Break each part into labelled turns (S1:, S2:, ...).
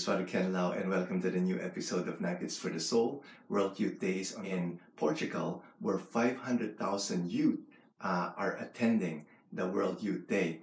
S1: is Father Ken Lau, and welcome to the new episode of Nuggets for the Soul World Youth Days in Portugal, where 500,000 youth uh, are attending the World Youth Day.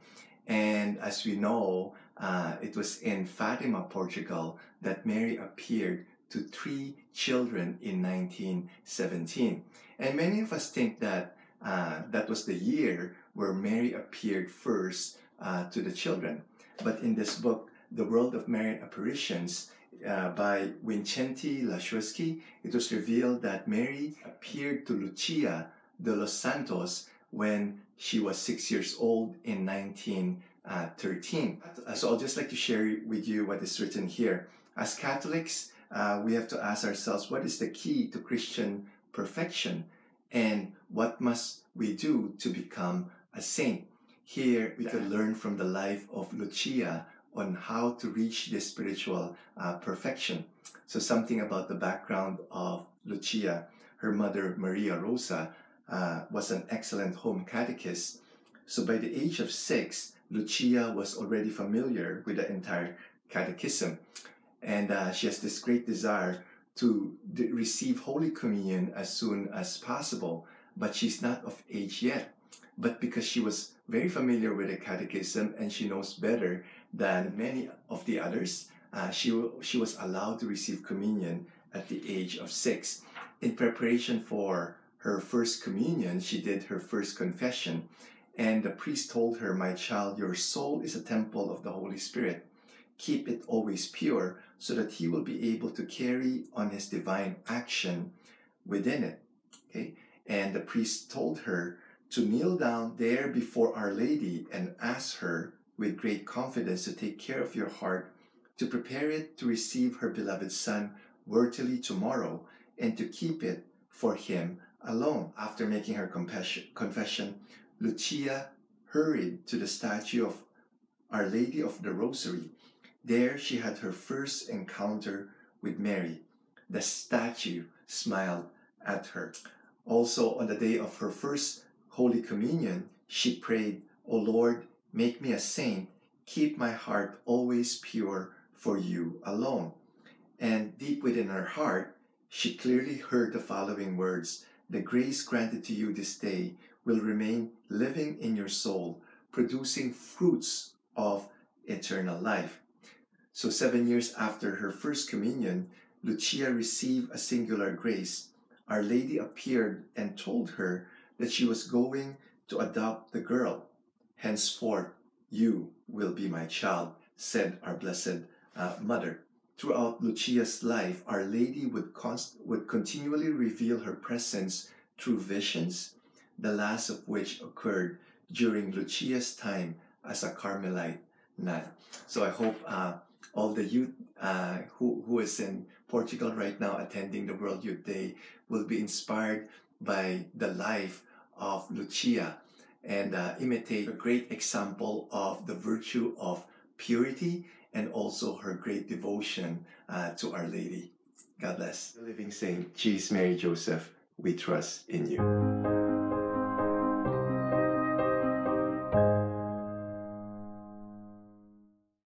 S1: And as we know, uh, it was in Fatima, Portugal, that Mary appeared to three children in 1917. And many of us think that uh, that was the year where Mary appeared first uh, to the children. But in this book, The World of Marian Apparitions, uh, by Wincenty Laszewski, it was revealed that Mary appeared to Lucia de los Santos when she was six years old in 1913. So I'll just like to share with you what is written here. As Catholics, uh, we have to ask ourselves what is the key to Christian perfection and what must we do to become a saint. Here we can learn from the life of Lucia on how to reach this spiritual uh, perfection. So something about the background of Lucia. Her mother, Maria Rosa, uh, was an excellent home catechist. So by the age of six, Lucia was already familiar with the entire catechism. And uh, she has this great desire to d- receive Holy Communion as soon as possible, but she's not of age yet. But because she was very familiar with the catechism and she knows better than many of the others, uh, she, she was allowed to receive communion at the age of six. In preparation for her first communion, she did her first confession. And the priest told her, My child, your soul is a temple of the Holy Spirit. Keep it always pure so that he will be able to carry on his divine action within it. Okay? And the priest told her to kneel down there before Our Lady and ask her with great confidence to take care of your heart, to prepare it to receive her beloved Son worthily tomorrow, and to keep it for him alone. After making her confession, Lucia hurried to the statue of Our Lady of the Rosary. There she had her first encounter with Mary. The statue smiled at her. Also, on the day of her first Holy Communion, she prayed, O Lord, make me a saint, keep my heart always pure for you alone. And deep within her heart, she clearly heard the following words The grace granted to you this day will remain living in your soul, producing fruits of eternal life. So, seven years after her first communion, Lucia received a singular grace. Our Lady appeared and told her that she was going to adopt the girl. Henceforth, you will be my child, said our Blessed uh, Mother. Throughout Lucia's life, Our Lady would, const- would continually reveal her presence through visions, the last of which occurred during Lucia's time as a Carmelite nun. So I hope uh, all the youth uh, who, who is in Portugal right now attending the World Youth Day will be inspired by the life of Lucia and uh, imitate a great example of the virtue of purity and also her great devotion uh, to Our Lady. God bless. The living saint, Jesus, Mary, Joseph, we trust in you.